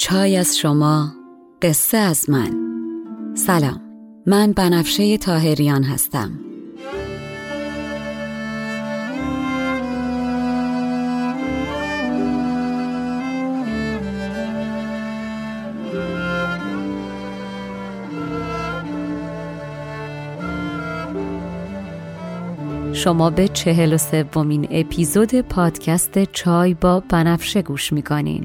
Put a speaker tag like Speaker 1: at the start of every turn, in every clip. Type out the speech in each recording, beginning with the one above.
Speaker 1: چای از شما قصه از من. سلام من بنفشه تاهریان هستم. شما به چهل و سومین اپیزود پادکست چای با بنفشه گوش می‌کنین.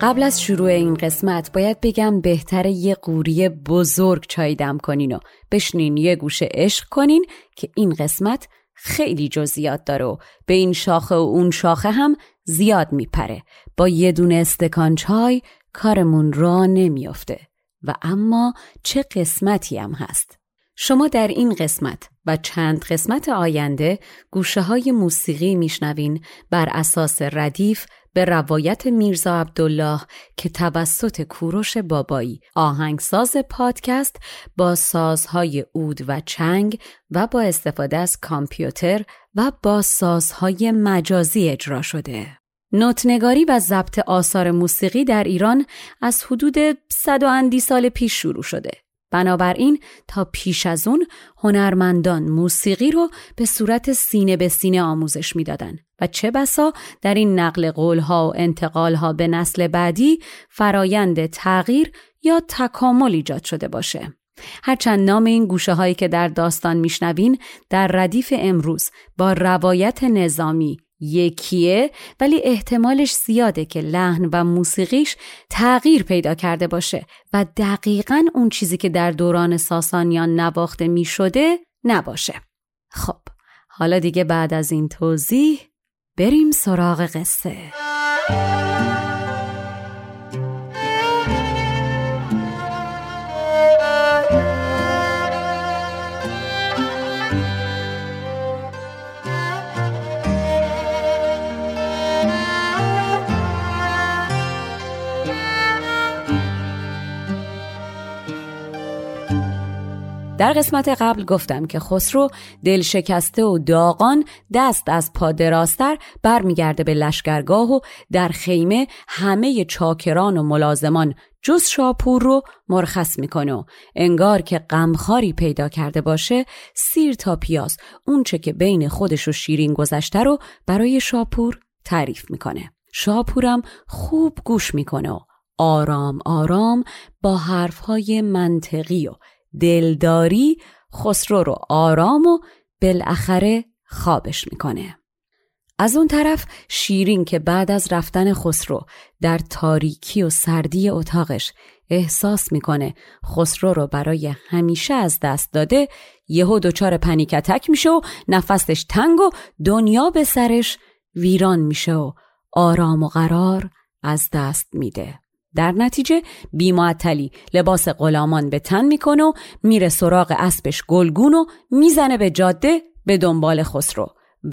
Speaker 1: قبل از شروع این قسمت باید بگم بهتره یه قوری بزرگ چای دم کنین و بشنین یه گوشه عشق کنین که این قسمت خیلی جزئیات داره و به این شاخه و اون شاخه هم زیاد میپره. با یه دونه استکان چای کارمون را نمیافته. و اما چه قسمتی هم هست؟ شما در این قسمت و چند قسمت آینده گوشه های موسیقی میشنوین. بر اساس ردیف به روایت میرزا عبدالله که توسط کوروش بابایی آهنگساز پادکست با سازهای اود و چنگ و با استفاده از کامپیوتر و با سازهای مجازی اجرا شده. نوتنگاری و ضبط آثار موسیقی در ایران از حدود صد و اندی سال پیش شروع شده بنابراین تا پیش از اون هنرمندان موسیقی رو به صورت سینه به سینه آموزش می‌دادند و چه بسا در این نقل قولها و انتقالها به نسل بعدی فرایند تغییر یا تکامل ایجاد شده باشه. هرچند نام این گوشه هایی که در داستان میشنوین در ردیف امروز با روایت نظامی یکیه ولی احتمالش زیاده که لحن و موسیقیش تغییر پیدا کرده باشه و دقیقا اون چیزی که در دوران ساسانیان نواخته می شده نباشه. خب حالا دیگه بعد از این توضیح بریم سراغ قصه. در قسمت قبل گفتم که خسرو دل شکسته و داغان دست از پا دراستر برمیگرده به لشکرگاه و در خیمه همه چاکران و ملازمان جز شاپور رو مرخص می‌کنه و انگار که غمخاری پیدا کرده باشه سیر تا پیاز اونچه که بین خودش و شیرین گذشته رو برای شاپور تعریف می‌کنه. شاپورم خوب گوش می‌کنه و آرام آرام با حرفهای منطقی و دلداری خسرو رو آرام و بالاخره خوابش می‌کنه. از اون طرف شیرین که بعد از رفتن خسرو در تاریکی و سردی اتاقش احساس می‌کنه خسرو رو برای همیشه از دست داده یهو دچار پنیکتک میشه و نفسش تنگ و دنیا به سرش ویران میشه و آرام و قرار از دست میده. در نتیجه بیمعطلی لباس غلامان به تن می‌کنه و میره سراغ اسبش گلگون و می‌زنه به جاده به دنبال خسرو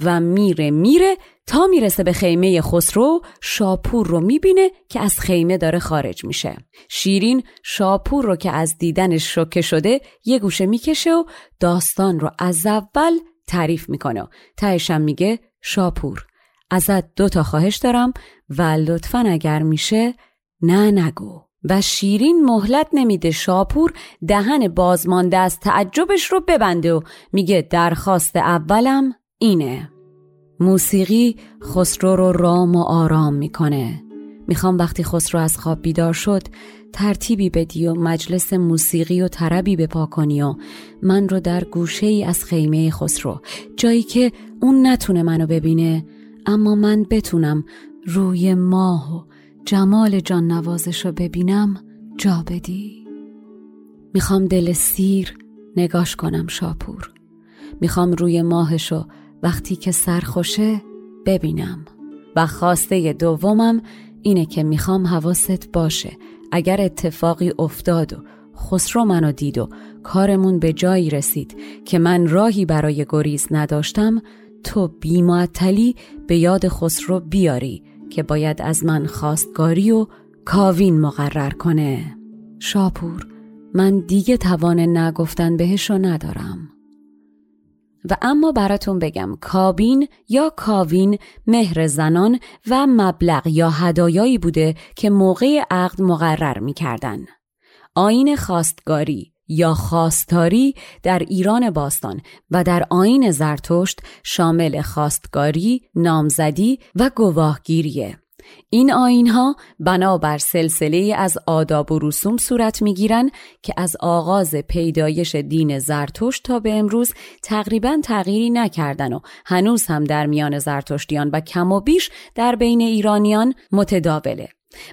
Speaker 1: و میره میره تا می‌رسه به خیمه خسرو شاپور رو می‌بینه که از خیمه داره خارج میشه. شیرین شاپور رو که از دیدنش شوکه شده یه گوشه می‌کشه و داستان رو از اول تعریف می‌کنه تهشم میگه شاپور. ازت دو تا خواهش دارم و لطفا اگر میشه نه نگو. و شیرین مهلت نمیده. شاپور دهن بازمانده از تعجبش رو ببنده و میگه درخواست اولم اینه. موسیقی خسرو رو رام و آرام می‌کنه. می‌خوام وقتی خسرو از خواب بیدار شد ترتیبی بدی و مجلس موسیقی و طربی بپا کنی و من رو در گوشه ای از خیمه خسرو جایی که اون نتونه منو ببینه اما من بتونم روی ماه و جمال جان نوازش رو ببینم جا بدی. می‌خوام دل سیر نگاش کنم شاپور. می‌خوام روی ماهشو وقتی که سرخوشه ببینم. و خواسته دومم اینه که می‌خوام حواست باشه. اگر اتفاقی افتاد و خسرو منو دید و کارمون به جایی رسید که من راهی برای گریز نداشتم تو بیمعطلی به یاد خسرو بیاری. که باید از من خواستگاری و کاوین مقرر کنه شاپور من دیگه توان نگفتن بهش رو ندارم و اما براتون بگم کابین یا کاوین مهر زنان و مبلغ یا هدایایی بوده که موقع عقد مقرر می‌کردن. آین خواستگاری یا خواستاری در ایران باستان و در آین زرتشت شامل خواستگاری، نامزدی و گواهگیریه. این آین ها بنابر سلسله از آداب و رسوم صورت می گیرن که از آغاز پیدایش دین زرتشت تا به امروز تقریبا تغییری نکردن و هنوز هم در میان زرتشتیان و کم و بیش در بین ایرانیان متداوله.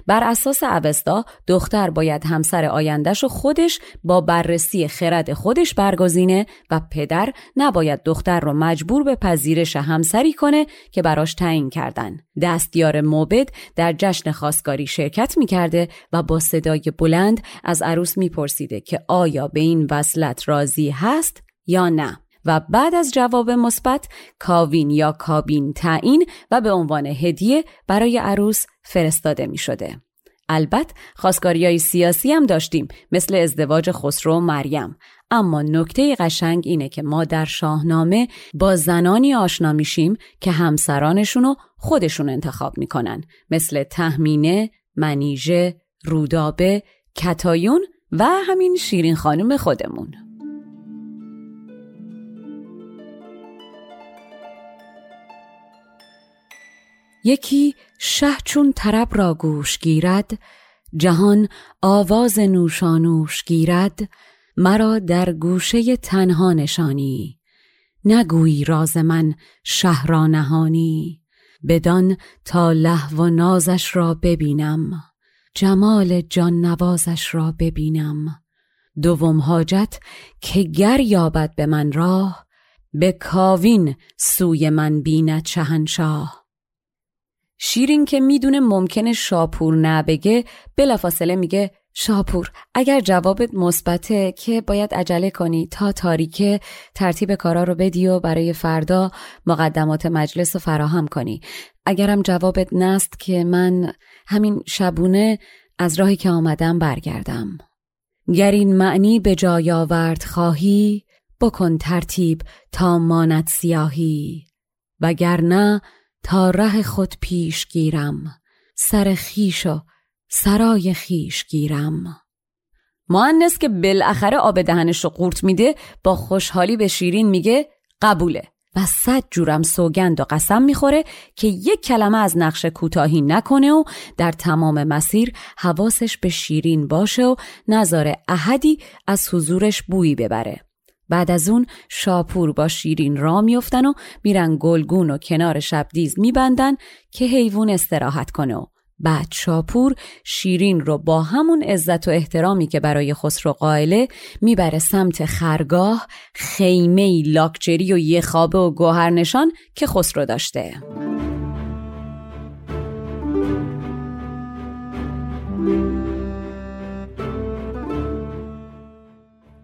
Speaker 1: بر اساس اوستا دختر باید همسر آیندهش و خودش با بررسی خرد خودش برگزینه و پدر نباید دختر رو مجبور به پذیرش همسری کنه که براش تعیین کردن. دستیار موبد در جشن خواستگاری شرکت می‌کرده و با صدای بلند از عروس میپرسیده که آیا به این وصلت راضی هست یا نه. و بعد از جواب مثبت کاوین یا کابین تعیین و به عنوان هدیه برای عروس فرستاده می شده. البته خواستگاری های سیاسی هم داشتیم مثل ازدواج خسرو و مریم. اما نکته قشنگ اینه که ما در شاهنامه با زنانی آشنا میشیم که همسرانشون خودشون انتخاب می‌کنن. مثل تهمینه، منیژه، رودابه، کتایون و همین شیرین خانم خودمون. یکی شه چون طرب را گوش گیرد جهان آواز نوشانوش گیرد مرا در گوشه تنها نشانی. نگویی راز من شهر نهانی. بدان تا لحو و نازش را ببینم جمال جان نوازش را ببینم. دوم حاجت که گر یابد به من راه به کاوین سوی من بیند شهنشاه. شیرین که می‌دونه ممکنه شاپور نبگه بلافاصله میگه شاپور اگر جوابت مثبته که باید عجله کنی تا تاریکه ترتیب کارا رو بدی و برای فردا مقدمات مجلس رو فراهم کنی. اگرم جوابت نست که من همین شبونه از راهی که آمدم برگردم. گر این معنی به جای آورد خواهی بکن ترتیب تا ماند سیاهی وگرنه تا ره خود پیش گیرم. سر خیش و سرای خیش گیرم. مهندس که بالاخره آب دهنش رو قورت میده با خوشحالی به شیرین میگه قبوله. و صد جورم سوگند و قسم می‌خوره که یک کلمه از نقش کوتاهی نکنه و در تمام مسیر حواسش به شیرین باشه و نظر احدی از حضورش بویی ببره. بعد از اون شاپور با شیرین را میفتن و میرن گلگون و کنار شبدیز میبندن که حیوان استراحت کنه و بعد شاپور شیرین رو با همون عزت و احترامی که برای خسرو قائله می‌بره سمت خرگاه خیمه لاکچری و یه خوابه و گوهرنشان که خسرو داشته.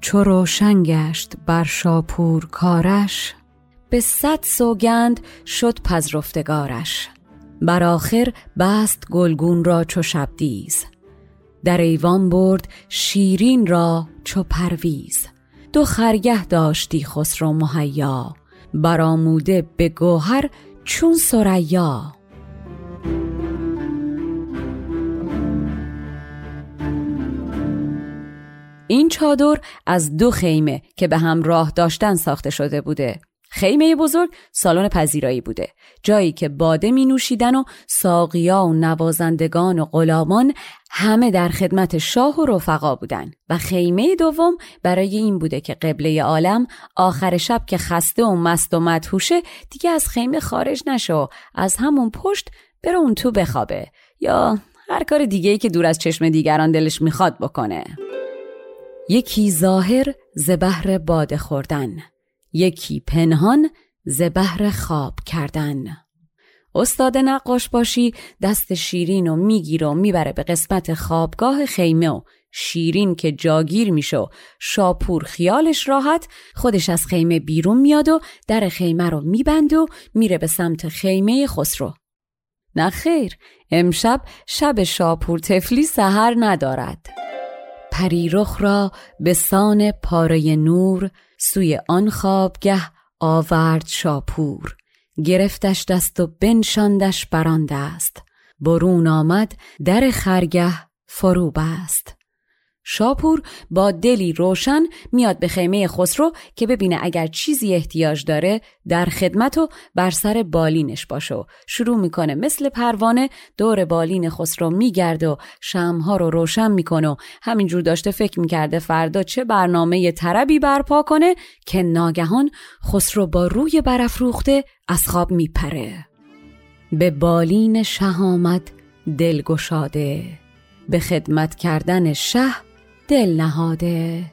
Speaker 1: چو روشن گشت بر شاپور کارش به صد سوگند شد پذرفتگارش. بر آخر بست گلگون را چو شبدیز در ایوان برد شیرین را چو پرویز. دو خرگه داشتی خسرو مهیا برآموده به گوهر چون سریا این چادر از دو خیمه که به هم راه داشتن ساخته شده بوده. خیمه بزرگ سالن پذیرایی بوده. جایی که باده می نوشیدن و ساقیا و نوازندگان و غلامان همه در خدمت شاه و رفقا بودن. و خیمه دوم برای این بوده که قبله عالم آخر شب که خسته و مست و مدهوشه دیگه از خیمه خارج نشو. از همون پشت بره اون تو بخوابه. یا هر کار دیگه ای که دور از چشم دیگران دلش می‌خواد بکنه. یکی ظاهر ز بهر باده خوردن یکی پنهان ز بهر خواب کردن. استاد نقاش باشی دست شیرین و می‌گیره و می‌بره به قسمت خوابگاه خیمه و شیرین که جاگیر میشه شاپور خیالش راحت خودش از خیمه بیرون میاد و در خیمه رو میبند و میره به سمت خیمه خسرو. نه امشب شب شاپور تفلی سهر ندارد. پریرخ را به سان پاره نور سوی آن خوابگه آورد شاپور. گرفتش دست و بنشاندش بران دست. برون آمد در خرگه فرو بست. شاپور با دلی روشن میاد به خیمه خسرو که ببینه اگر چیزی احتیاج داره در خدمت و بر سر بالینش باشه. شروع می‌کنه مثل پروانه دور بالین خسرو میگرد و شمها رو روشن می‌کنه و همینجور داشته فکر می‌کرده فردا چه برنامه تربی برپا کنه که ناگهان خسرو با روی برافروخته از خواب میپره. به بالین شه آمد دل گشاده به خدمت کردن شه دل نهاده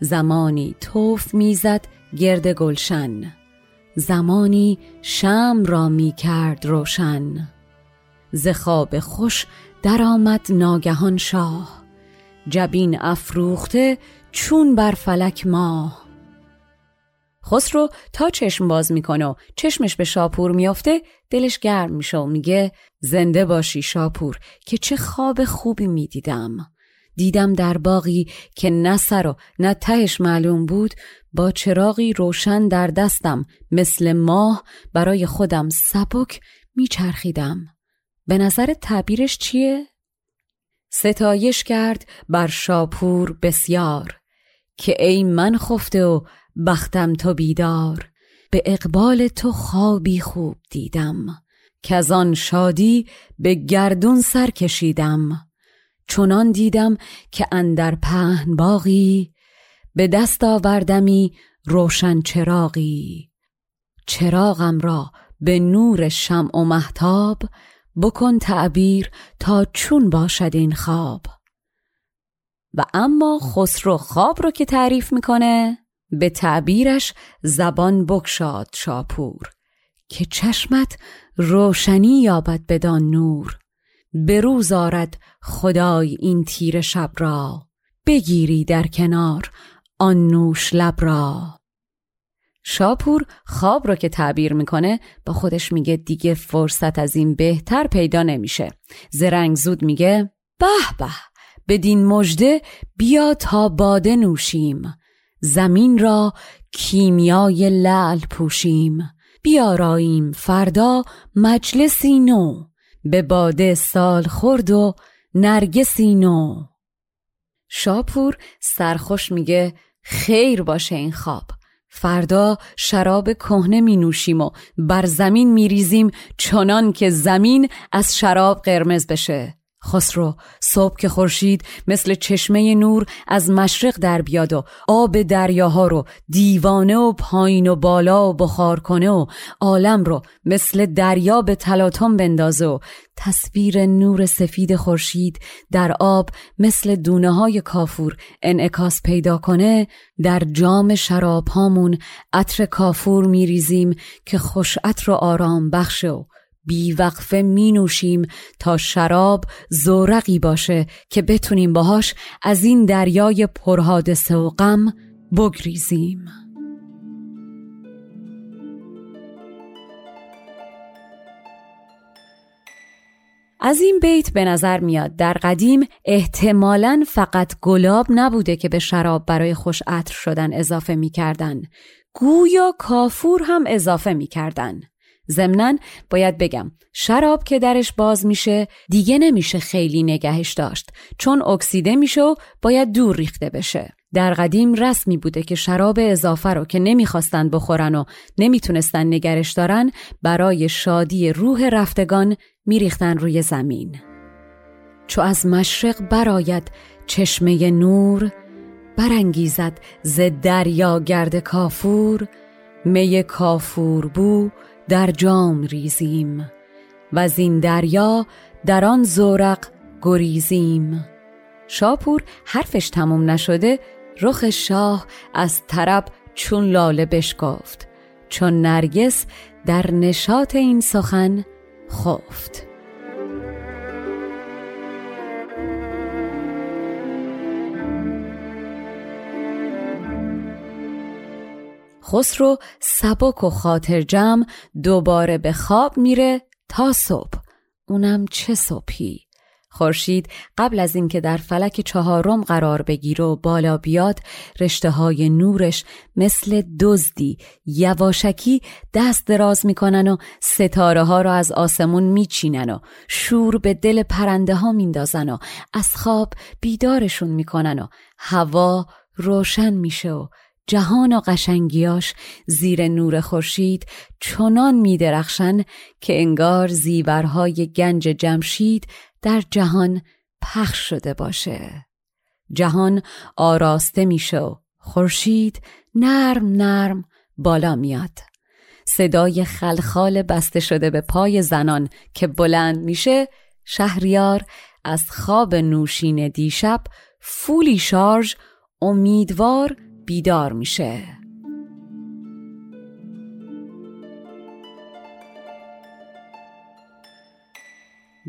Speaker 1: زمانی توف می‌زد گرد گلشن. زمانی شم را می کرد روشن. ز خواب خوش درآمد ناگهان شاه. جبین افروخته چون بر فلک ماه. خسرو تا چشم باز می‌کنه و چشمش به شاپور میافته دلش گرم میشه و میگه زنده باشی شاپور که چه خواب خوبی می‌دیدم. دیدم در باقی که نه سر و نه تهش معلوم بود با چراغی روشن در دستم مثل ماه برای خودم سبک میچرخیدم. به نظر تعبیرش چیه؟ ستایش کرد بر شاپور بسیار که ای من خفته و بختم تو بیدار. به اقبال تو خوابی خوب دیدم که از آن شادی به گردون سر کشیدم. چنان دیدم که اندر پهن باغی به دست آوردمی روشن چراغی. چراغم را به نور شمع و محتاب بکن تعبیر تا چون باشد این خواب. و اما خسرو خواب رو که تعریف می‌کنه به تعبیرش زبان بکشاد شاپور که چشمت روشنی یابد بدان نور. روز آرد خدای این تیر شب را. بگیری در کنار آن نوش لب را. شاپور خواب رو که تعبیر می‌کنه با خودش میگه دیگه فرصت از این بهتر پیدا نمیشه. زرنگ زود میگه به به بدین مژده بیا تا باده نوشیم. زمین را کیمیای لعل پوشیم. بیاراییم فردا مجلسی نو. به باده سال خورد و نرگسی نو شاپور سرخوش میگه خیر باشه این خواب. فردا شراب کهنه می نوشیم و بر زمین می ریزیم چنان که زمین از شراب قرمز بشه. خسرو صبح که خورشید مثل چشمه نور از مشرق در بیاد و آب دریاها رو دیوانه و پایین و بالا و بخار کنه و عالم رو مثل دریا به تلاطم بندازه و تصویر نور سفید خورشید در آب مثل دونه های کافور انعکاس پیدا کنه در جام شراب هامون عطر کافور میریزیم که خوش عطر و آرام بخشه و بیوقفه می نوشیم تا شراب زورقی باشه که بتونیم باهاش از این دریای پرحادثه و غم بگریزیم. از این بیت به نظر میاد در قدیم احتمالا فقط گلاب نبوده که به شراب برای خوش عطر شدن اضافه می‌کردن. گویا کافور هم اضافه می‌کردن. ضمنا باید بگم شراب که درش باز میشه دیگه نمیشه خیلی نگهش داشت. چون اکسیده میشه و باید دور ریخته بشه. در قدیم رسمی بوده که شراب اضافه رو که نمی‌خواستن بخورن و نمی‌تونستن نگرش دارن برای شادی روح رفتگان میریختن روی زمین. چو از مشرق براید چشمه نور برانگیزد ز دریا گرد کافور می کافور بو در جام ریزیم و زین دریا در آن زورق گریزیم. شاپور حرفش تموم نشده رخ شاه از طرب چون لاله بشکافت چون نرگس در نشاط این سخن خفت. خسرو سبک و خاطر جمع دوباره به خواب میره تا صبح. اونم چه صبحی؟ خورشید قبل از اینکه در فلک چهارم قرار بگیره و بالا بیاد رشته های نورش مثل دزدی یواشکی دست دراز می‌کنن و ستاره ها را از آسمون میچینن و شور به دل پرنده ها میندازن و از خواب بیدارشون می‌کنن و هوا روشن میشه و جهان و قشنگیاش زیر نور خورشید چنان میدرخشن که انگار زیورهای گنج جمشید در جهان پخش شده باشه. جهان آراسته میشه و خورشید نرم نرم بالا میاد. صدای خلخال بسته شده به پای زنان که بلند میشه شهریار از خواب نوشین دیشب فولی شارژ امیدوار بیدار میشه.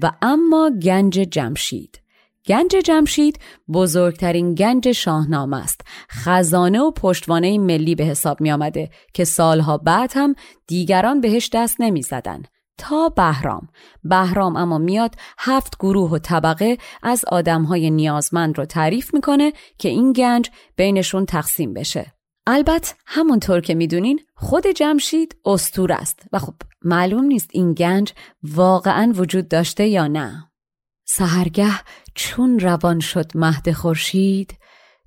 Speaker 1: و اما گنج جمشید. گنج جمشید بزرگترین گنج شاهنامه است. خزانه و پشتوانه ملی به حساب می آمده که سالها بعد هم دیگران بهش دست نمی زدن. تا بهرام. بهرام اما میاد هفت گروه و طبقه از آدمهای نیازمند رو تعریف می‌کنه که این گنج بینشون تقسیم بشه. البته همونطور که می‌دونین خود جمشید استور است و خب معلوم نیست این گنج واقعا وجود داشته یا نه. سهرگه چون روان شد مهد خورشید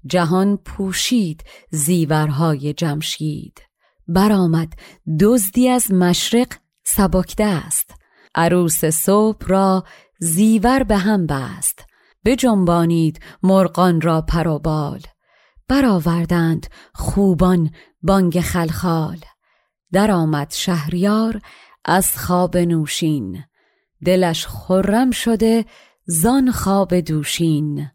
Speaker 1: جهان پوشید زیورهای جمشید. برآمد دزدی از مشرق سبکده است عروس صبح را زیور به هم بست. بجنبانید مرغان را پروبال برآوردند خوبان بانگ خلخال. درآمد شهریار از خواب نوشین. دلش خرم شده زان خواب دوشین.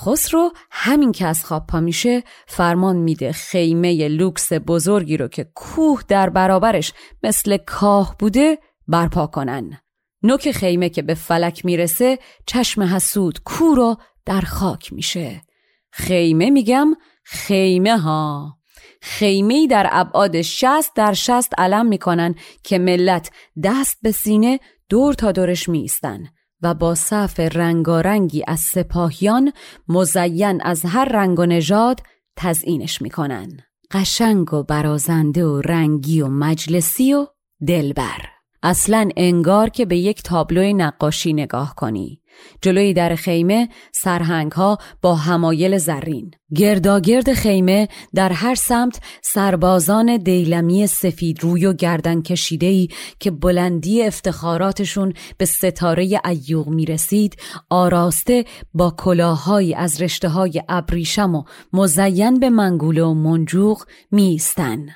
Speaker 1: خسرو همین که از خواب پا میشه فرمان میده خیمه لوکس بزرگی رو که کوه در برابرش مثل کاه بوده برپا کنن. نوک خیمه که به فلک می‌رسه چشم حسود کو رو در خاک میشه. خیمه میگم خیمه ها. خیمه در ابعاد شست در شست علم می‌کنن که ملت دست به سینه دور تا دورش میستن و با صف رنگارنگی از سپاهیان مزین از هر رنگ و نژاد تزئینش می‌کنن. قشنگ و برازنده و رنگی و مجلسی و دلبر. اصلا انگار که به یک تابلوی نقاشی نگاه کنی. جلوی در خیمه سرهنگ ها با همایل زرین گرداگرد خیمه در هر سمت سربازان دیلمی سفید روی و گردن کشیده که بلندی افتخاراتشون به ستاره ایوغ می رسید آراسته با کلاهایی از رشته های ابریشم و مزین به منگوله و منجوق میستن.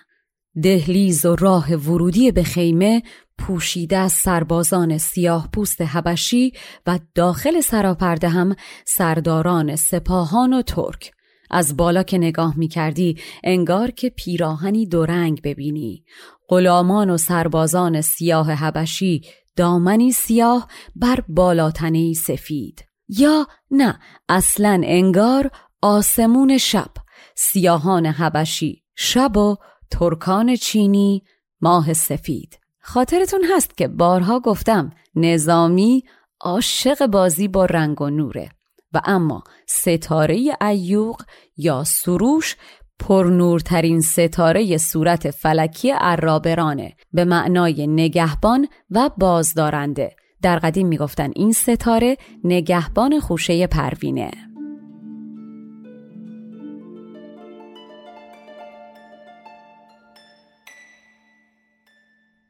Speaker 1: دهلیز و راه ورودی به خیمه پوشیده از سربازان سیاه پوست هبشی و داخل سراپرده هم سرداران سپاهان و ترک. از بالا که نگاه می کردی انگار که پیراهنی دورنگ ببینی. غلامان و سربازان سیاه هبشی دامنی سیاه بر بالاتنه سفید. یا نه اصلا انگار آسمون شب. سیاهان هبشی شب و ترکان چینی ماه سفید. خاطرتون هست که بارها گفتم نظامی عاشق بازی با رنگ و نوره. و اما ستاره ایوق یا سروش پرنورترین ستاره صورت فلکی عرابرانه به معنای نگهبان و بازدارنده. در قدیم می‌گفتن این ستاره نگهبان خوشه پروینه.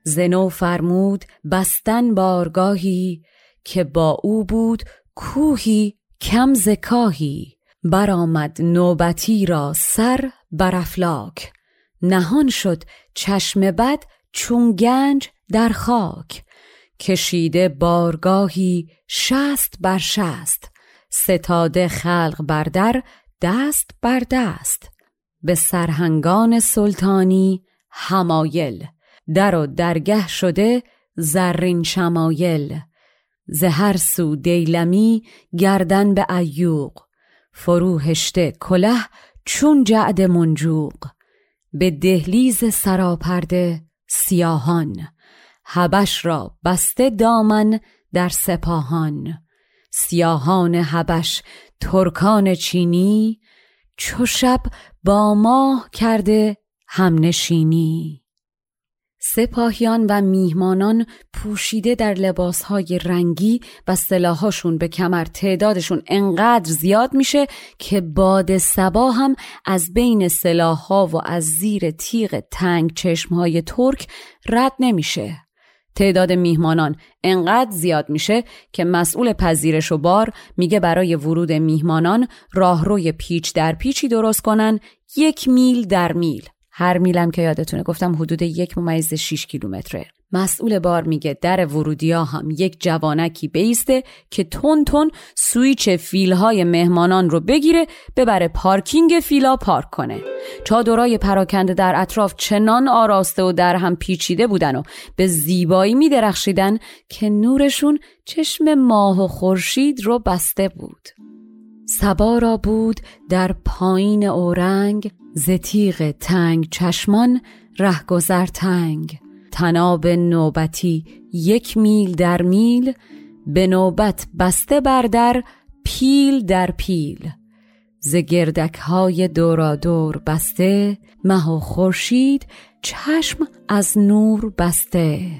Speaker 1: زنو فرمود بستن بارگاهی که با او بود کوهی کم زکاهی برآمد نوبتی را سر بر افلاک. نهان شد چشم بد چون گنج در خاک. کشیده بارگاهی شست بر شست. ستاده خلق بر در دست بر دست. به سرهنگان سلطانی همایل در و درگه شده زرین شمایل. زهر سو دیلمی گردن به ایوق. فروهشته کله چون جعد منجوق. به دهلیز سراپرده سیاهان. هبش را بسته دامن در سپاهان. سیاهان هبش ترکان چینی چو شب با ماه کرده همنشینی. سپاهیان و میهمانان پوشیده در لباسهای رنگی و سلاحاشون به کمر تعدادشون انقدر زیاد میشه که باد سبا هم از بین سلاحها و از زیر تیغ تنگ چشمهای ترک رد نمیشه. تعداد میهمانان انقدر زیاد میشه که مسئول پذیرش و بار میگه برای ورود میهمانان راهروی پیچ در پیچی درست کنن یک میل در میل هر میلم که یادتونه گفتم حدود یک ممیز 6 کیلومتره. مسئول بار میگه در ورودی ها هم یک جوانکی بیسته که تون تون سویچ فیلهای مهمانان رو بگیره ببره پارکینگ فیلا پارک کنه. چادرای پراکنده در اطراف چنان آراسته و در هم پیچیده بودن و به زیبایی میدرخشیدن که نورشون چشم ماه و خورشید رو بسته بود. سبا را بود در پایین اورنگ زتیق تنگ چشمان رهگذر تنگ. تناب نوبتی یک میل در میل به نوبت بسته بر در پیل در پیل. ز گردک های دورادور بسته مه و خورشید چشم از نور بسته.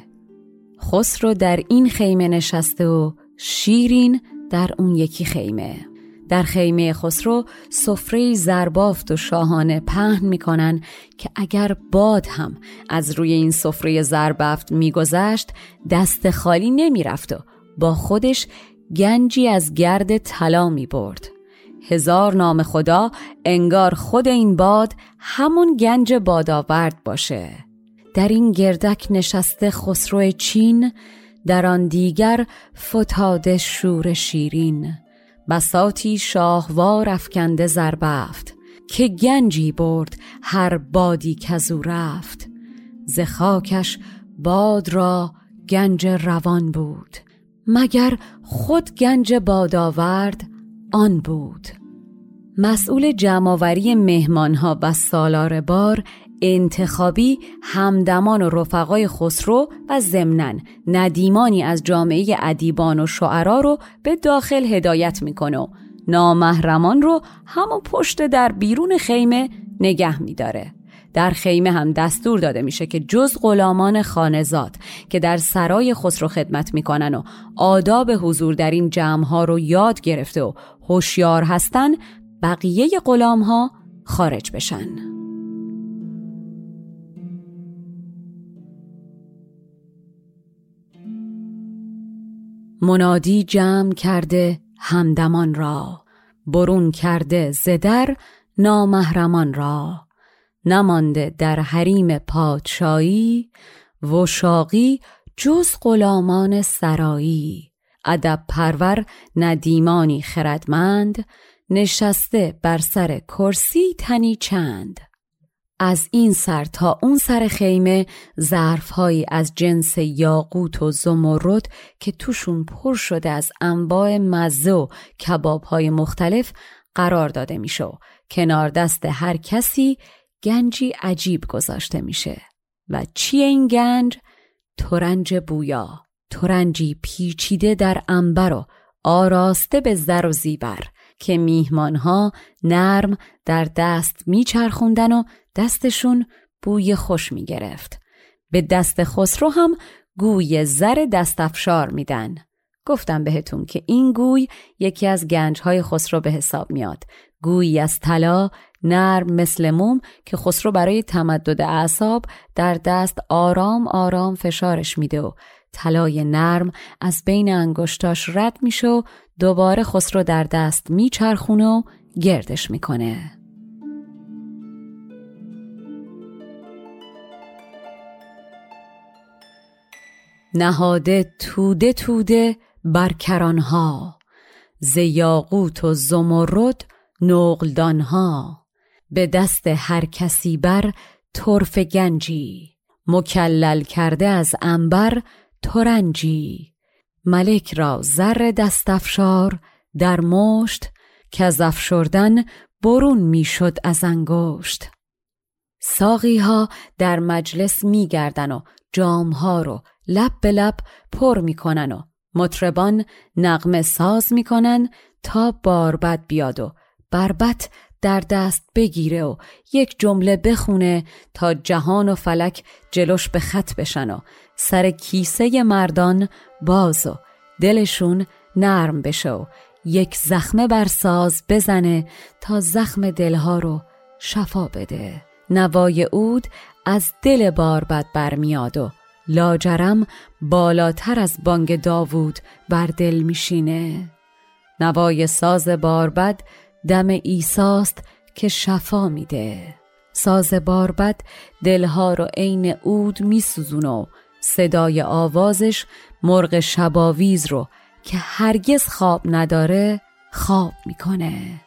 Speaker 1: خسرو در این خیمه نشسته و شیرین در اون یکی خیمه. در خیمه خسرو سفره زربافت و شاهانه پهن می‌کنن که اگر باد هم از روی این سفره زربافت میگذشت دست خالی نمی‌رفت و با خودش گنجی از گرد طلا می برد. هزار نام خدا انگار خود این باد همون گنج بادآورد باشه. در این گردک نشسته خسرو چین در آن دیگر فتاده شور شیرین بساتی شاهوار افکنده زربفت که گنجی برد هر بادی کزو رفت. ز خاکش باد را گنج روان بود مگر خود گنج باد آورد آن بود. مسئول جمعآوری مهمانها و سالار بار انتخابی همدمان و رفقای خسرو و ضمناً ندیمانی از جامعه ادیبان و شعرا رو به داخل هدایت می‌کنه و نامحرمان رو همون پشت در بیرون خیمه نگه میداره. در خیمه هم دستور داده میشه که جز غلامان خانزاد که در سرای خسرو خدمت می‌کنن و آداب حضور در این جمعها رو یاد گرفته و هوشیار هستن بقیه غلام ها خارج بشن. منادی جمع کرده همدمان را برون کرده زدر نامهرمان را. نمانده در حریم پادشاهی و شاقی جز غلامان سرایی. ادب پرور ندیمانی خردمند نشسته بر سر کرسی تنی چند. از این سر تا اون سر خیمه ظرفهایی از جنس یاقوت و زمرد که توشون پر شده از انواع مزه و کبابهای مختلف قرار داده میشه کنار دست هر کسی گنجی عجیب گذاشته میشه و چی این گنج؟ ترنج بویا ترنجی پیچیده در انبر و آراسته به زر و زیبر که میهمانها نرم در دست میچرخوندن و دستشون بوی خوش می‌گرفت. به دست خسرو هم گوی زر دستافشار میدن. گفتم بهتون که این گوی یکی از گنجهای خسرو به حساب میاد. گویی از طلا نرم مثل موم که خسرو برای تمدد اعصاب در دست آرام آرام فشارش میده و طلای نرم از بین انگشتاش رد میشه و دوباره خسرو در دست میچرخونه و گردش می‌کنه. نهاده توده توده بر کرانها ز یاقوت و زمرد نقلدانها. به دست هر کسی بر طرف گنجی مکلل کرده از انبر ترنجی. ملک را زر دستافشار در مشت که از افشردن برون می‌شد از انگشت. ساقی ها در مجلس میگردن و جامها رو لب به لب پر می‌کنن و مطربان نغمه ساز می‌کنن تا باربد بیاد و بربت در دست بگیره و یک جمله بخونه تا جهان و فلک جلوش به خط بشن و سر کیسه مردان باز و دلشون نرم بشه و یک زخمه بر ساز بزنه تا زخم دلها رو شفا بده. نوای اود از دل باربد برمیاد و لاجرم بالاتر از بانگ داوود بر دل میشینه. نوای ساز باربد دم ایساست که شفا میده. ساز باربد دلها رو عین اود میسوزونه و صدای آوازش مرغ شباویز رو که هرگز خواب نداره خواب می‌کنه.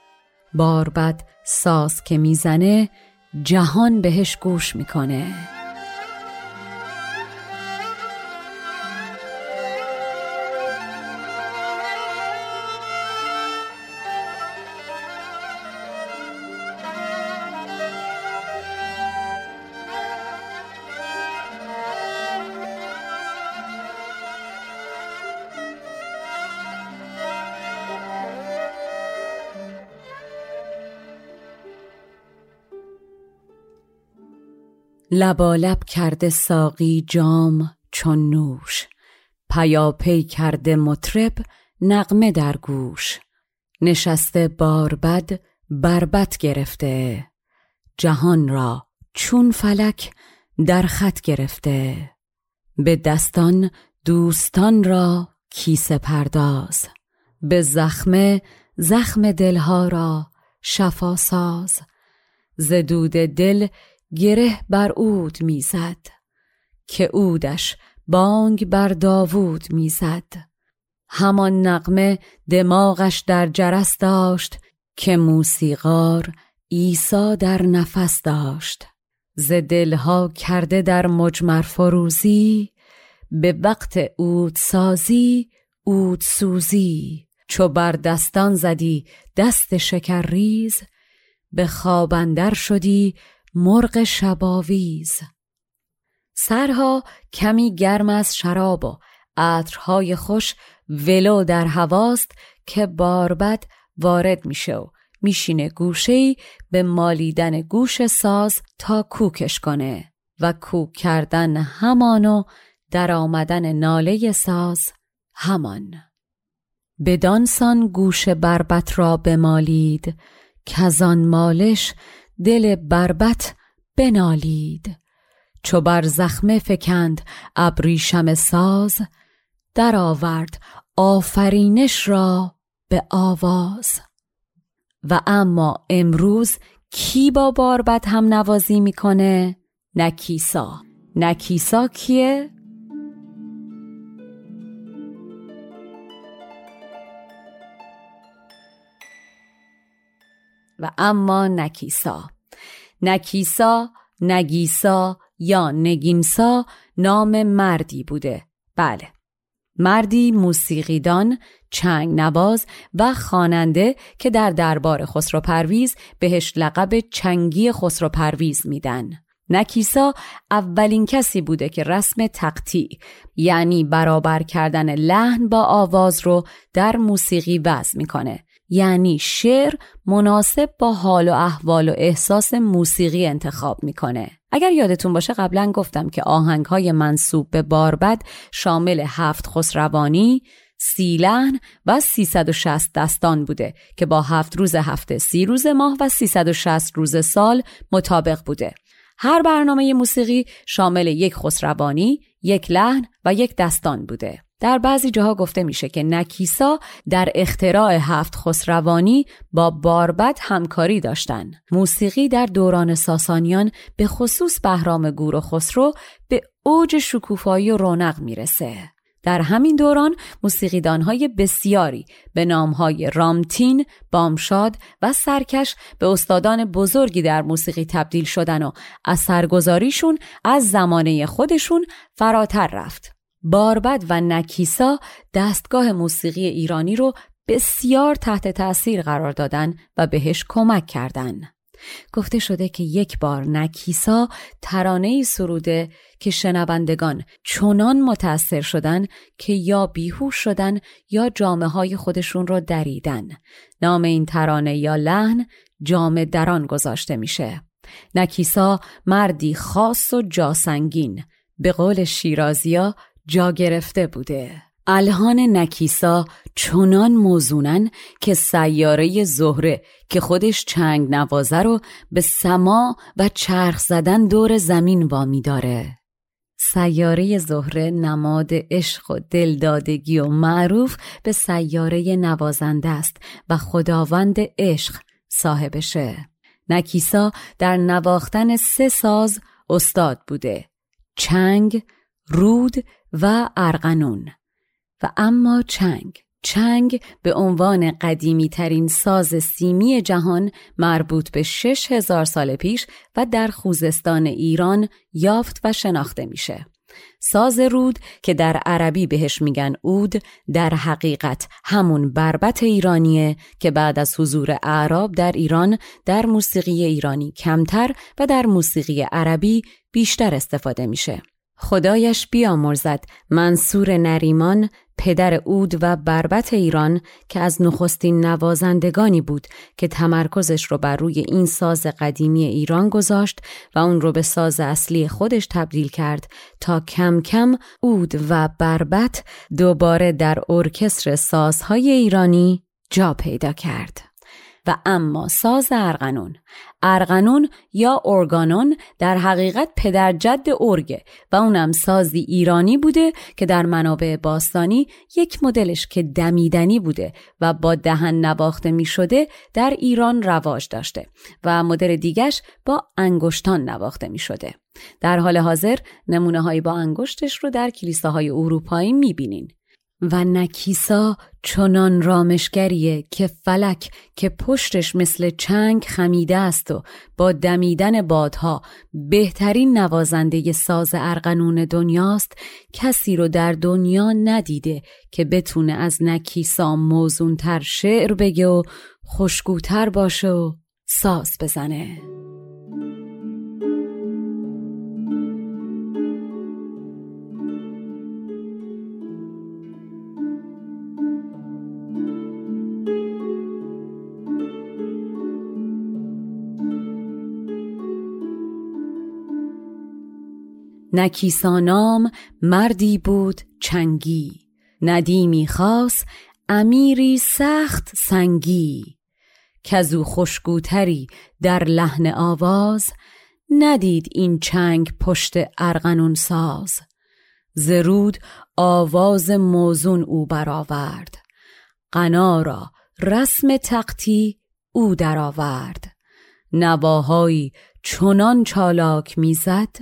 Speaker 1: باربد ساز که می‌زنه جهان بهش گوش می‌کنه. لبالب کرده ساقی جام چون نوش پیاپی کرده مطرب نغمه در گوش. نشسته باربد بربت گرفته جهان را چون فلک در خط گرفته. به دستان دوستان را کیسه پرداز به زخمه زخم دلها را شفا ساز. زدود دل گره بر اود می‌زد که اودش بانگ بر داوود می‌زد. همان نقمه دماغش در جرس داشت که موسیقار عیسی در نفس داشت. ز دلها کرده در مجمر فروزی به وقت اود سازی اود سوزی. چو بر دستان زدی دست شکر ریز به خوابندر شدی مرغ شباویز. سرها کمی گرم از شراب و عطرهای خوش ولو در هواست که باربد وارد میشه و میشینه گوشهی به مالیدن گوش ساز تا کوکش کنه و کوک کردن همانو در آمدن ناله ساز همان. بدانسان گوش بربت را بمالید کزان مالش دل بربت بنالید چو بر زخمه فکند ابریشم ساز در آورد آفرینش را به آواز و اما امروز کی با باربد هم نوازی می‌کنه؟ نکیسا نکیسا کیه؟ و اما نکیسا نکیسا نگیسا یا نگینسا نام مردی بوده. بله. مردی موسیقیدان چنگ نواز و خواننده که در دربار خسرو پرویز بهش لقب چنگی خسرو پرویز میدن نکیسا اولین کسی بوده که رسم تقطیع یعنی برابر کردن لحن با آواز رو در موسیقی وضع می‌کنه. یعنی شعر مناسب با حال و احوال و احساس موسیقی انتخاب می‌کنه اگر یادتون باشه قبلا گفتم که آهنگ های منصوب به باربد شامل هفت خسروانی، سی لحن و 360 دستان بوده که با هفت روز هفته سی روز ماه و 360 روز سال مطابق بوده هر برنامه موسیقی شامل یک خسروانی، یک لحن و یک دستان بوده. در بعضی جاها گفته میشه که نکیسا در اختراع هفت خسروانی با باربد همکاری داشتن. موسیقی در دوران ساسانیان به خصوص بهرام گور و خسرو به اوج شکوفایی و رونق می‌رسه. در همین دوران موسیقیدانهای بسیاری به نامهای رامتین، بامشاد و سرکش به استادان بزرگی در موسیقی تبدیل شدن و اثرگذاریشون از زمانه خودشون فراتر رفت. باربد و نکیسا دستگاه موسیقی ایرانی رو بسیار تحت تأثیر قرار دادن و بهش کمک کردند. گفته شده که یک بار نکیسا ترانه ای سروده که شنوندگان چنان متأثر شدن که یا بیهوش شدن یا جامعه های خودشون را دریدن. نام این ترانه یا لحن جامعه دران گذاشته میشه. نکیسا مردی خاص و جاسنگین. به قول شیرازیا جا گرفته بوده الهان نکیسا چنان موزونن که سیاره زهره که خودش چنگ نوازه رو به سما و چرخ زدن دور زمین وامی داره. سیاره زهره نماد عشق و دلدادگی و معروف به سیاره نوازنده است و خداوند عشق صاحبشه. نکیسا در نواختن سه ساز استاد بوده. چنگ، رود و ارغنون. و اما چنگ چنگ به عنوان قدیمی ترین ساز سیمی جهان مربوط به شش هزار سال پیش و در خوزستان ایران یافت و شناخته میشه. ساز رود که در عربی بهش میگن اود در حقیقت همون بربت ایرانیه که بعد از حضور اعراب در ایران در موسیقی ایرانی کمتر و در موسیقی عربی بیشتر استفاده میشه. خدایش بیامرزد منصور نریمان پدر اود و بربت ایران که از نخستین نوازندگانی بود که تمرکزش رو بر روی این ساز قدیمی ایران گذاشت و اون رو به ساز اصلی خودش تبدیل کرد تا کم کم اود و بربت دوباره در ارکستر سازهای ایرانی جا پیدا کرد. و اما ساز ارغنون ارغنون یا ارگانون در حقیقت پدر جد ارگه و اونم سازی ایرانی بوده که در منابع باستانی یک مدلش که دمیدنی بوده و با دهن نواخته می شده در ایران رواج داشته و مدل دیگش با انگشتان نواخته می شده. در حال حاضر نمونه های با انگشتش رو در کلیساهای اروپایی می بینین. و نکیسا چنان رامشگریه که فلک که پشتش مثل چنگ خمیده است و با دمیدن بادها بهترین نوازنده ساز ارغنون دنیاست کسی رو در دنیا ندیده که بتونه از نکیسا موزونتر شعر بگه و خوشگوتر باشه و ساز بزنه. نکیسانام مردی بود چنگی. ندیمی خاص امیری سخت سنگی. کزو خوشگوتری در لحن آواز ندید این چنگ پشت ارغنون ساز. زرود آواز موزون او برآورد. قنا را رسم تقتی او درآورد. نواهایی چنان چالاک می‌زد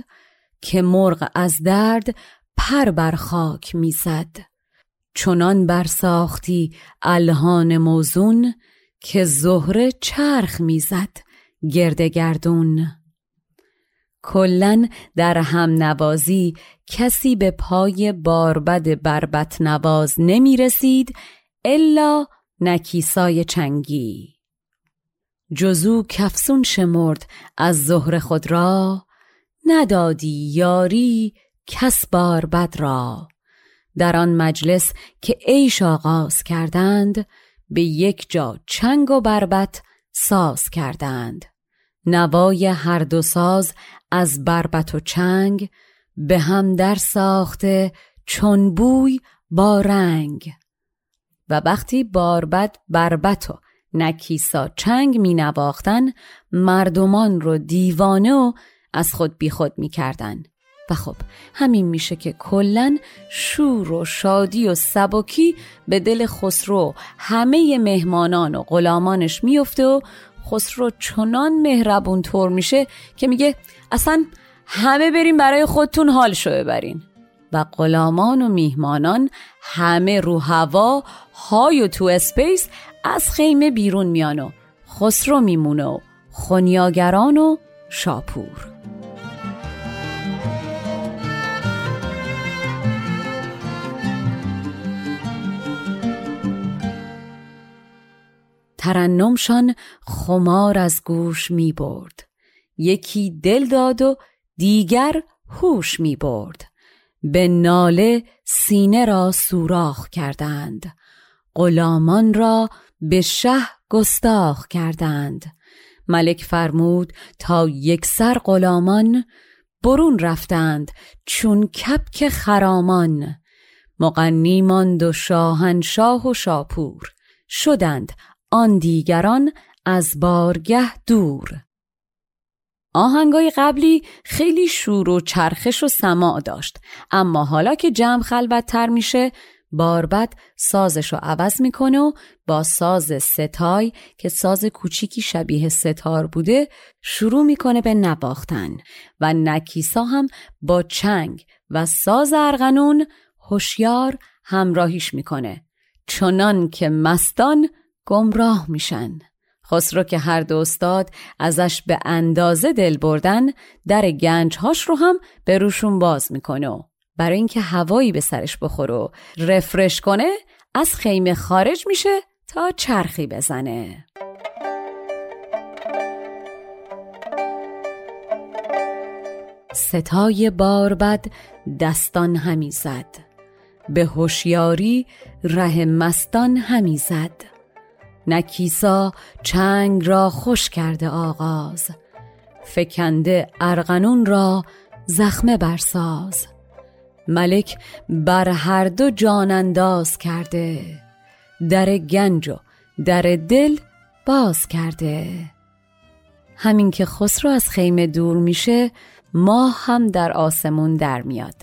Speaker 1: که مرغ از درد پر بر خاک می‌زد. چنان برساختی الهان موزون که زهره چرخ می‌زد گرد گردون. کلن در هم نوازی کسی به پای باربد بربت نواز نمی رسید الا نکیسای چنگی. جزو کفسون شمرد از زهر خود را ندادی یاری کس بار بد را. در آن مجلس که عیش آغاز کردند به یک جا چنگ و بربت ساز کردند. نوای هر دو ساز از بربت و چنگ به هم در ساخته چون بوی با رنگ. و وقتی باربد بربت و نکیسا چنگ می نواختن مردمان رو دیوانه و از خود بی خود می کردن. و خب همین میشه که کلا شور و شادی و سبکی به دل خسرو همه مهمانان و غلامانش میفته و خسرو چنان مهربون طور میشه که میگه اصلا همه بریم برای خودتون حال شو ببرین و غلامان و میهمانان همه رو هوا های و تو اسپیس از خیمه بیرون میان و خسرو میمونه و خونیاگران و شاپور. ترنمشان خمار از گوش می برد. یکی دل داد و دیگر هوش می برد. به ناله سینه را سوراخ کردند. غلامان را به شه گستاخ کردند. ملک فرمود تا یک سر غلامان برون رفتند چون کپک خرامان. مغنی ماند و شاهنشاه و شاپور. شدند آن دیگران از بارگه دور. آهنگای قبلی خیلی شور و چرخش و سماع داشت اما حالا که جمع خلوتتر میشه باربد سازش رو عوض می‌کنه و با ساز ستای که ساز کوچیکی شبیه ستار بوده شروع می‌کنه به نباختن و نکیسا هم با چنگ و ساز ارغنون هوشیار همراهیش می‌کنه. چنان که مستان گمراه میشن. خسرو که هر دو استاد ازش به اندازه دل بردن در گنجهاش رو هم به روشون باز می‌کنه و برای اینکه هوایی به سرش بخوره و رفرش کنه از خیمه خارج میشه تا چرخی بزنه. ستای باربد دستان همی زد. به هوشیاری ره مستان همی زد. نکیسا چنگ را خوش کرده آغاز فکنده ارغنون را زخمه برساز. ملک بر هر دو جان انداز کرده در گنج و در دل باز کرده. همین که خسرو از خیمه دور میشه ماه هم در آسمون در میاد.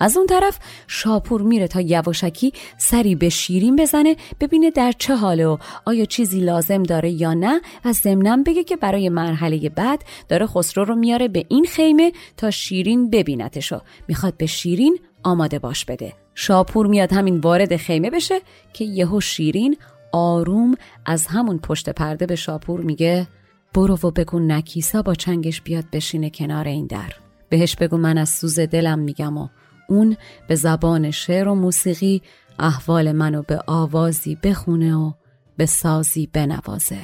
Speaker 1: از اون طرف شاپور میره تا یواشکی سری به شیرین بزنه ببینه در چه حاله و آیا چیزی لازم داره یا نه و ضمنم بگه که برای مرحله بعد داره خسرو رو میاره به این خیمه تا شیرین ببینتشو. می‌خواد به شیرین آماده باش بده. شاپور میاد همین وارد خیمه بشه که یهو شیرین آروم از همون پشت پرده به شاپور میگه برو و بگو نکیسا با چنگش بیاد بشینه کنار این در. بهش بگو من از سوز دلم میگم و اون به زبان شعر و موسیقی احوال منو به آوازی بخونه و به سازی بنوازه.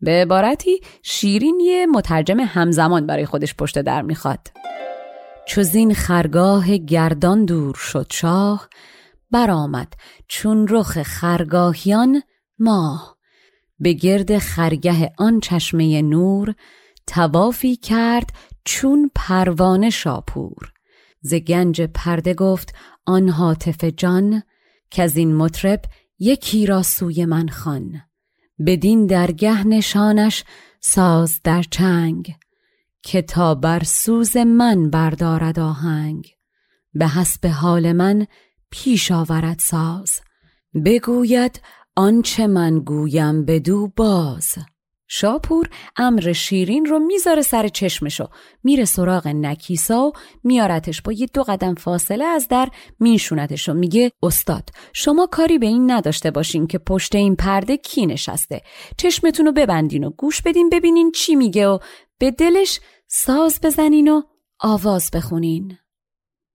Speaker 1: به عبارتی شیرین یه مترجم همزمان برای خودش پشت در می‌خواد. چوزین خرگاه گردان دور شد شاه برآمد چون رخ خرگاهیان ماه. به گرد خرگه آن چشمه نور توافی کرد چون پروانه شاپور. ز گنج پرده گفت آن حاطف جان که از این مطرب یکی را سوی من خان بدین درگه نشانش ساز در چنگ که تا بر سوز من بردارد آهنگ. به حسب حال من پیش آورد ساز بگوید آنچه من گویم بدو باز. شاپور امر شیرین رو می‌ذاره سر چشمشو. میره سراغ نکیسا و میارتش با یه دو قدم فاصله از در میشونتش و میگه استاد شما کاری به این نداشته باشین که پشت این پرده کی نشسته. چشمتون رو ببندین و گوش بدین ببینین چی میگه و به دلش ساز بزنین و آواز بخونین.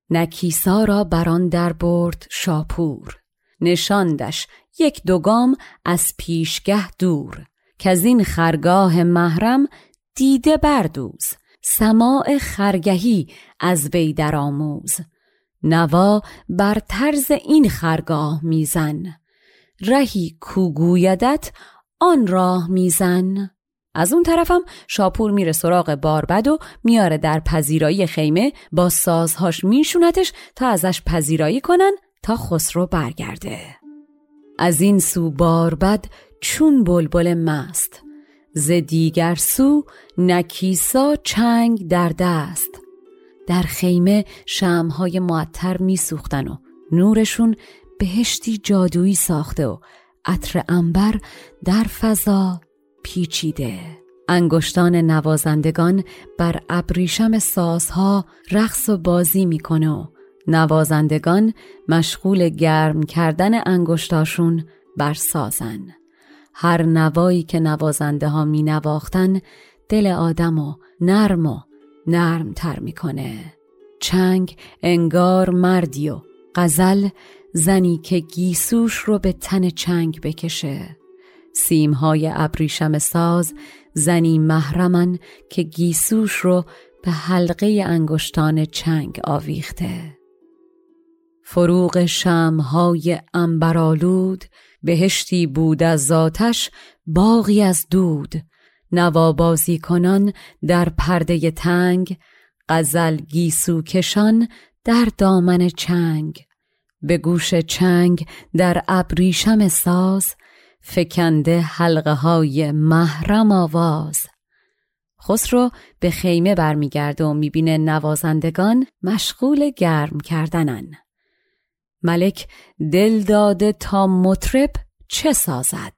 Speaker 1: نکیسا را بران در برد شاپور. نشاندش یک دوگام از پیشگه دور. که از این خرگاه محرم دیده بردوز. سماع خرگهی از وی درآموز. نوا بر طرز این خرگاه میزن. رهی کوگویدت آن راه میزن. از اون طرفم شاپور میره سراغ باربد و میاره در پذیرایی خیمه با سازهاش میشونتش تا ازش پذیرایی کنن تا خسرو برگرده. از این سو باربد چون بلبل مست. ز دیگر سو نکیسا چنگ در دست. در خیمه شمهای معطر میسوختن و نورشون بهشتی جادویی ساخته و عطر انبر در فضا پیچیده. انگشتان نوازندگان بر ابریشم سازها رقص و بازی می‌کنه و نوازندگان مشغول گرم کردن انگشتاشون بر سازن هر نوایی که نوازنده ها می نواختن دل آدم و نرم و نرم تر می‌کنه. چنگ انگار مردی و غزل زنی که گیسوش رو به تن چنگ بکشه. سیمهای ابریشم ساز زنی محرمن که گیسوش رو به حلقه انگشتان چنگ آویخته. فروغ شمهای انبرالود بهشتی بود از ذاتش باقی از دود. نوابازی کنان در پرده تنگ غزل گیسو کشان در دامن چنگ. به گوش چنگ در ابریشم ساز فکنده حلقه های محرم آواز. خسرو به خیمه برمیگرده و می‌بینه نوازندگان مشغول گرم کردنن. ملک دل داده تا مطرب چه سازد؟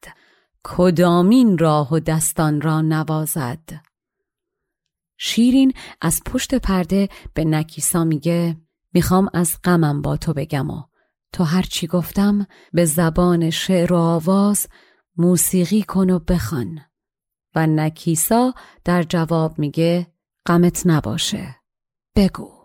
Speaker 1: کدامین راه و دستان را نوازد؟ شیرین از پشت پرده به نکیسا میگه می‌خوام از غمم با تو بگم و تو هرچی گفتم به زبان شعر و آواز موسیقی کن و بخوان. و نکیسا در جواب میگه غمت نباشه. بگو.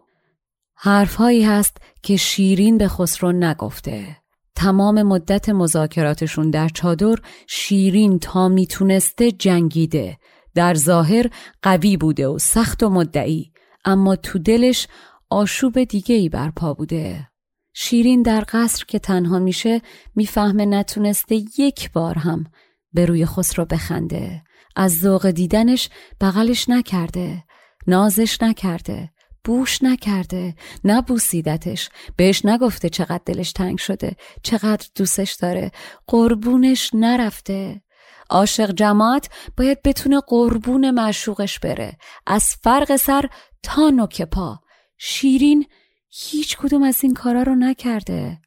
Speaker 1: حرفهایی هست که شیرین به خسرو نگفته. تمام مدت مذاکراتشون در چادر شیرین تا می‌تونسته جنگیده. در ظاهر قوی بوده و سخت و مدعی اما تو دلش آشوب دیگه ای برپا بوده. شیرین در قصر که تنها میشه می‌فهمه نتونسته یک بار هم به روی خسرو بخنده. از ذوق دیدنش بغلش نکرده نازش نکرده. بوش نکرده نبوسیدتش بهش نگفته چقدر دلش تنگ شده چقدر دوستش داره قربونش نرفته. عاشق جماعت باید بتونه قربون معشوقش بره از فرق سر تا نوک پا. شیرین هیچ کدوم از این کارا رو نکرده.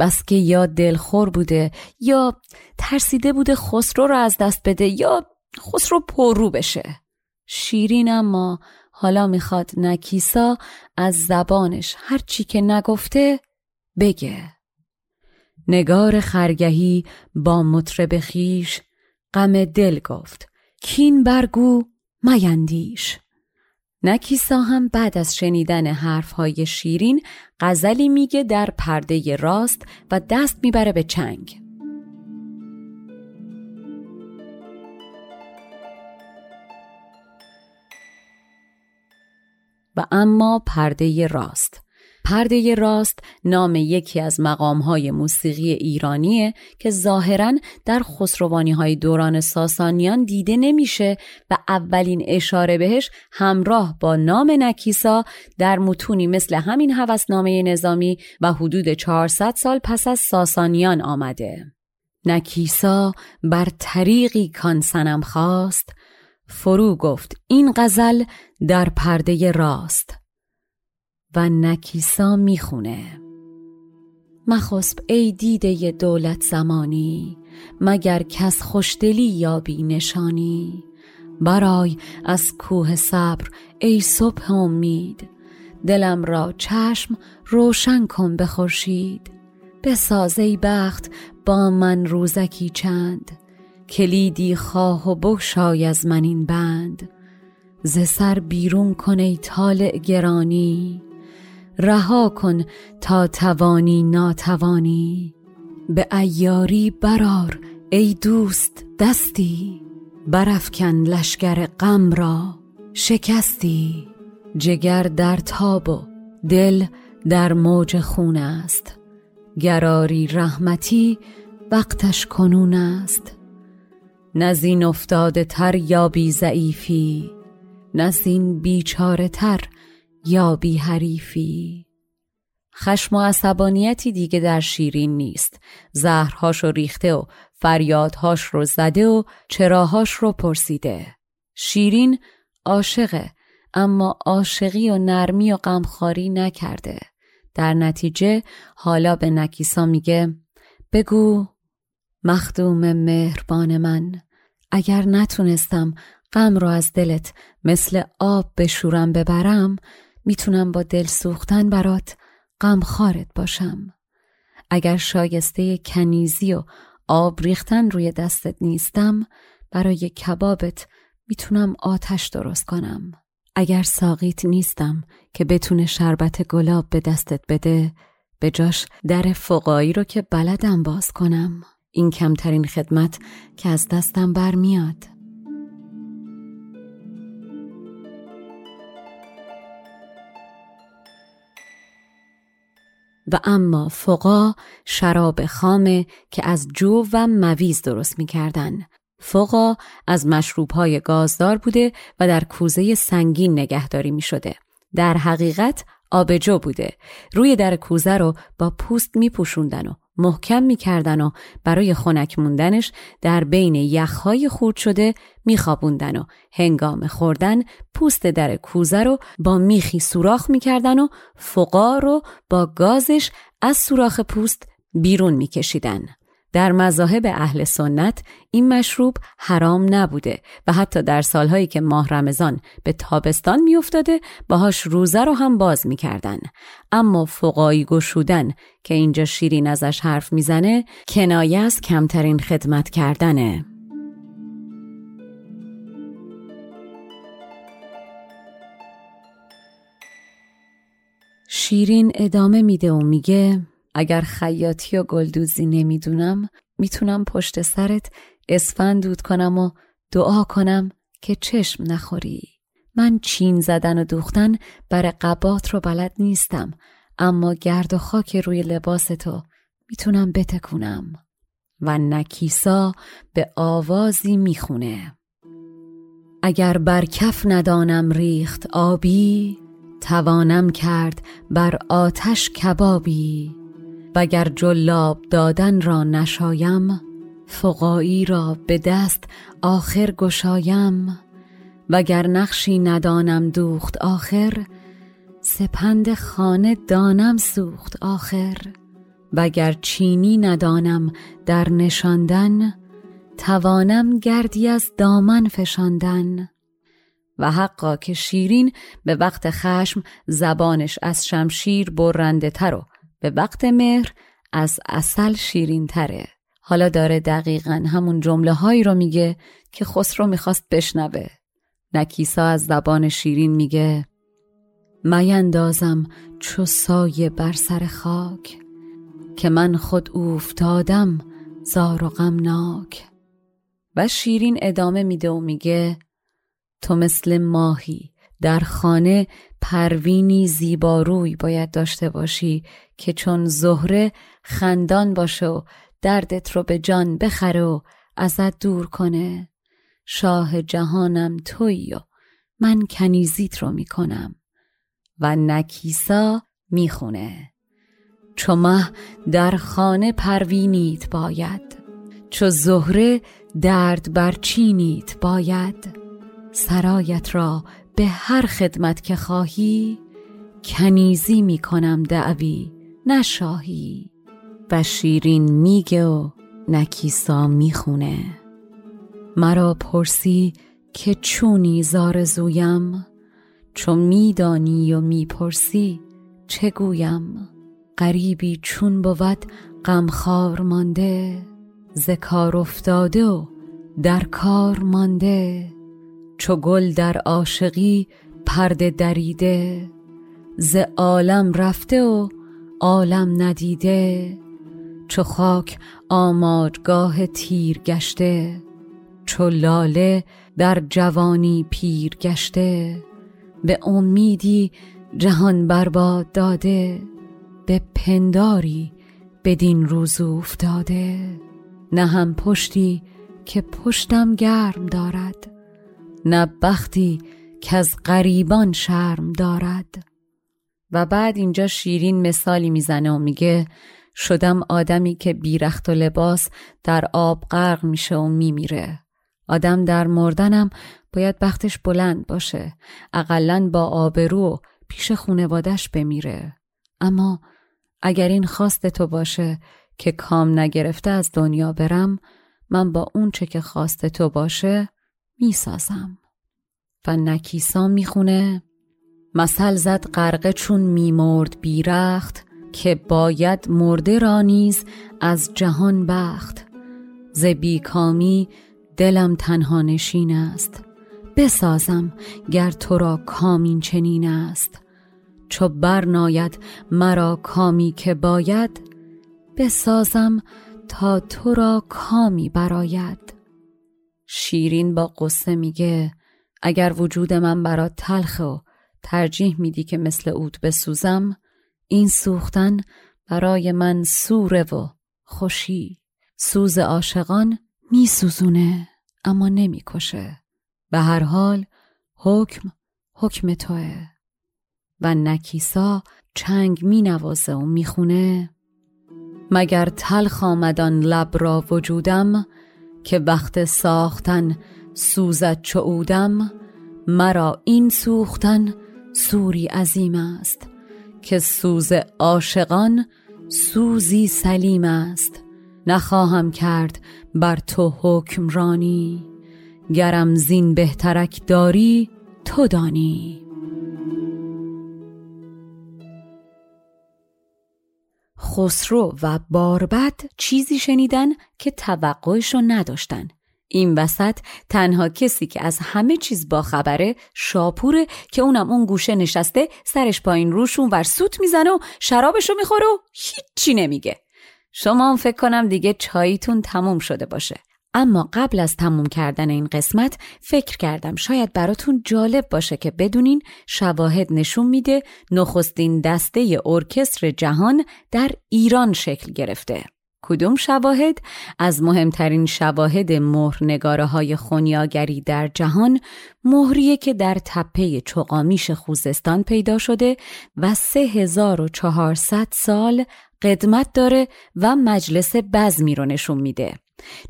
Speaker 1: بس که یا دلخور بوده یا ترسیده بوده خسرو رو از دست بده یا خسرو پررو بشه. شیرین اما حالا می‌خواد نکیسا از زبانش هرچی که نگفته بگه. نگار خرگهی با مطرب خیش غم دل گفت کین برگو میندیش. نکیسا هم بعد از شنیدن حرفهای شیرین غزلی میگه در پرده راست و دست می‌بره به چنگ. و اما پرده راست پرده راست نام یکی از مقامهای موسیقی ایرانیه که ظاهرا در خسروانی های دوران ساسانیان دیده نمیشه و اولین اشاره بهش همراه با نام نکیسا در متونی مثل همین هوسنامه نظامی و حدود 400 سال پس از ساسانیان آمده. نکیسا بر طریقی کان سنم خواست فرو گفت این غزل در پرده راست و نکیسا می‌خونه. مخسب ای دیده دولت زمانی مگر کس خوشدلی یابی نشانی؟ برای از کوه صبر ای صبح امید دلم را چشم روشن کن به خورشید. بخت با من روزکی چند کلیدی خواه و بگشای از من این بند. ز سر بیرون کن ای طالع گرانی. رها کن تا توانی ناتوانی. به ایاری برار ای دوست دستی. برافکن لشکر غم را شکستی. جگر در تاب و دل در موج خون است. گراری رحمتی وقتش کنون است. نزین افتاده تر یا بی ضعیفی نزین بیچاره تر یا بی حریفی. خشم و عصبانیتی دیگه در شیرین نیست. زهرهاش رو ریخته و فریادهاش رو زده و چراهاش رو پرسیده. شیرین عاشقه اما عاشقی و نرمی و غمخواری نکرده. در نتیجه حالا به نکیسا میگه بگو مخدوم مهربان من اگر نتونستم غم رو از دلت مثل آب بشورم ببرم می‌تونم با دل سوختن برات غم خارت باشم. اگر شایسته کنیزی و آب ریختن روی دستت نیستم برای کبابت می‌تونم آتش درست کنم. اگر ساقیت نیستم که بتونه شربت گلاب به دستت بده به جاش در فقایی رو که بلدم باز کنم. این کمترین خدمت که از دستم برمیاد و اما فقا شراب خامه که از جو و مویز درست می‌کردن فقا از مشروب های گازدار بوده و در کوزه سنگین نگهداری می شده. در حقیقت آبجو بوده. روی در کوزه رو با پوست می پوشوندن و محکم می کردن و برای خنک موندنش در بین یخهای خورد شده می خوابوندن و هنگام خوردن پوست در کوزه رو با میخی سوراخ می کردن و فقا رو با گازش از سوراخ پوست بیرون می کشیدن. در مذاهب اهل سنت این مشروب حرام نبوده و حتی در سالهایی که ماه رمضان به تابستان میافتاده باهاش روزه رو هم باز می‌کردن. اما فقایی گشودن که اینجا شیرین ازش حرف می‌زنه کنایه از کمترین خدمت کردنه. شیرین ادامه میده و میگه اگر خیاطی و گلدوزی نمی‌دونم می‌تونم پشت سرت اسفند دود کنم و دعا کنم که چشم نخوری. من چین زدن و دوختن بر قبات رو بلد نیستم اما گرد و خاک روی لباس تو می‌تونم بتکونم. و نکیسا به آوازی می‌خونه. اگر بر کف ندانم ریخت آبی توانم کرد بر آتش کبابی. وگر جلاب دادن را نشایم فقایی را به دست آخر گشایم. وگر نقشی ندانم دوخت آخر سپند خانه دانم سوخت آخر. وگر چینی ندانم در نشاندن توانم گردی از دامن فشاندن. و حقا که شیرین به وقت خشم زبانش از شمشیر برنده تر و به وقت مهر از اصل شیرین تره حالا داره دقیقا همون جمله هایی رو میگه که خسرو می‌خواست بشنوه. نکیسا از زبان شیرین میگه میندازم چو سایه بر سر خاک که من خود اوفتادم زار و غمناک. و شیرین ادامه میده و میگه تو مثل ماهی در خانه پروینی زیباروی باید داشته باشی که چون زهره خندان باشه و دردت رو به جان بخره و ازت دور کنه. شاه جهانم تویی و من کنیزیت رو می‌کنم و نکیسا می‌خونه. چو مه در خانه پروینیت باید چو زهره درد برچینیت باید. سرایت را به هر خدمت که خواهی کنیزی می‌کنم دعوی نشاهی و شیرین میگه و نکیسا می‌خونه. مرا پرسی که چونی زارزویم چون میدانی و می‌پرسی چه گویم. غریبی چون بود غمخوار مانده ز کار افتاده و در کار مانده. چو گل در عاشقی پرده دریده ز عالم رفته و عالم ندیده چو خاک آماجگاه تیر گشته چو لاله در جوانی پیر گشته به امیدی جهان برباد داده به پنداری بدین روز افتاده نه هم پشتی که پشتم گرم دارد. نه بختی که از غریبان شرم دارد. و بعد اینجا شیرین مثالی می‌زنه و میگه شدم آدمی که بیرخت و لباس در آب غرق میشه و میمیره. آدم در مردنم باید بختش بلند باشه اقلا با آبرو پیش خونوادش بمیره. اما اگر این خواست تو باشه که کام نگرفته از دنیا برم من با اون چه که خواست تو باشه می‌سازم. و نکیسا می‌خونه مثل زد غرقه چون میمرد بیرخت که باید مرده را نیز از جهان بخت. ز بیکامی دلم تنها نشین است. بسازم گر تو را کامین چنین است. چو برناید مرا کامی که باید بسازم تا تو را کامی براید شیرین با قصه میگه اگر وجود من برات تلخه و ترجیح میدی که مثل اوت بسوزم این سوختن برای من سوره و خوشی. سوز عاشقان میسوزونه اما نمی‌کشه. به هر حال حکم حکم توه. و نکیسا چنگ می نوازه و می‌خونه مگر تلخ آمدان لب را وجودم که وقت ساختن سوزد چعودم مرا این سوختن سوری عظیم است که سوز عاشقان سوزی سلیم است. نخواهم کرد بر تو حکمرانی گرم زین بهترک داری تو دانی. خسرو و باربد چیزی شنیدن که توقعش رو نداشتن. این وسط تنها کسی که از همه چیز باخبره شاپوره که اونم اون گوشه نشسته سرش پایین روشون ور سوت می‌زنه و شرابشو می‌خوره و هیچی نمیگه. شما هم فکر کنم دیگه چاییتون تموم شده باشه. اما قبل از تموم کردن این قسمت فکر کردم شاید براتون جالب باشه که بدونین شواهد نشون میده نخستین دسته ارکستر جهان در ایران شکل گرفته. کدوم شواهد؟ از مهمترین شواهد مهرنگاره های خونیاگری در جهان مهریه که در تپه چقامیش خوزستان پیدا شده و 3400 سال قدمت داره و مجلس بزمی رو نشون میده.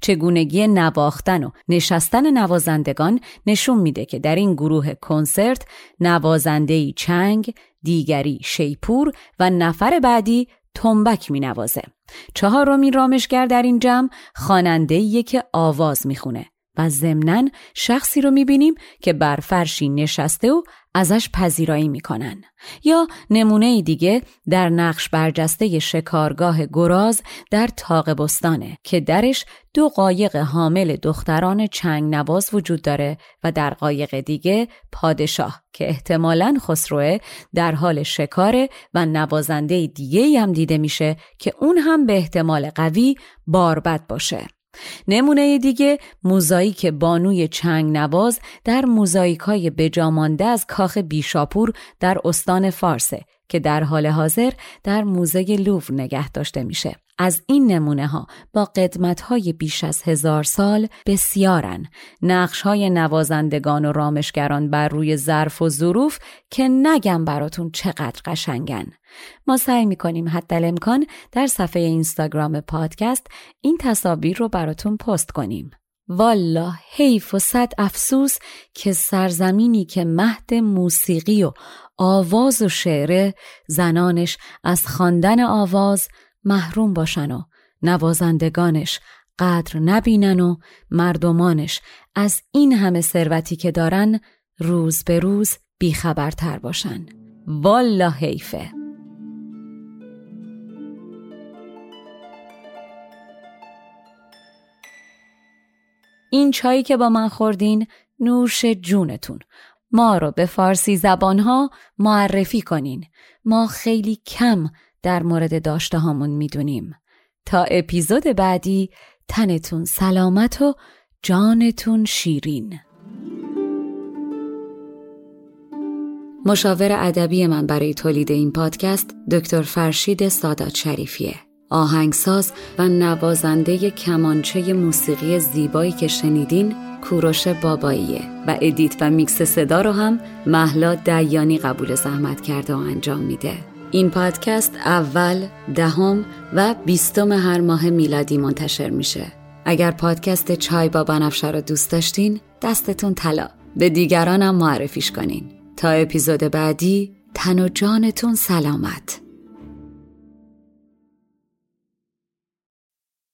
Speaker 1: چگونگی نواختن و نشستن نوازندگان نشون میده که در این گروه کنسرت نوازندهی چنگ، دیگری شیپور و نفر بعدی تنبک می نوازه. چهارمین رامشگر در این جمع خواننده که آواز می‌خونه و ضمنا شخصی رو می‌بینیم که بر فرشی نشسته و ازش پذیرایی می‌کنن. یا نمونه دیگه در نقش برجسته شکارگاه گراز در تاق بستانه که درش دو قایق حامل دختران چنگ نواز وجود داره و در قایق دیگه پادشاه که احتمالا خسروه در حال شکاره و نوازنده دیگه هم دیده میشه که اون هم به احتمال قوی باربد باشه. نمونه دیگه موزاییک بانوی چنگ نواز در موزاییک های بجامانده از کاخ بیشاپور در استان فارسه که در حال حاضر در موزه لوور نگه داشته میشه. از این نمونه ها با قدمت های بیش از هزار سال بسیارن. نقش های نوازندگان و رامشگران بر روی ظرف و ظروف که نگم براتون چقدر قشنگن. ما سعی می‌کنیم حتی الامکان در صفحه اینستاگرام پادکست این تصاویر رو براتون پست کنیم. والا حیف و صد افسوس که سرزمینی که مهد موسیقی و آواز و شعره زنانش از خواندن آواز محروم باشن و نوازندگانش قدر نبینن و مردمانش از این همه ثروتی که دارن روز به روز بیخبرتر باشن. والا حیفه. این چایی که با من خوردین نوش جونتون. ما رو به فارسی زبانها معرفی کنین. ما خیلی کم در مورد داشته هامون می‌دونیم. تا اپیزود بعدی تنتون سلامت و جانتون شیرین. مشاور ادبی من برای تولید این پادکست دکتر فرشید سادات شریفیه. آهنگساز و نوازنده کمانچه موسیقی زیبایی که شنیدین کوروش باباییه و ادیت و میکس صدا رو هم محلا دیانی قبول زحمت کرده و انجام میده. این پادکست اول، دهم و بیستم هر ماه میلادی منتشر میشه. اگر پادکست چای با بنفشه رو دوست داشتین دستتون طلا. به دیگرانم معرفیش کنین. تا اپیزود بعدی تن و جانتون سلامت.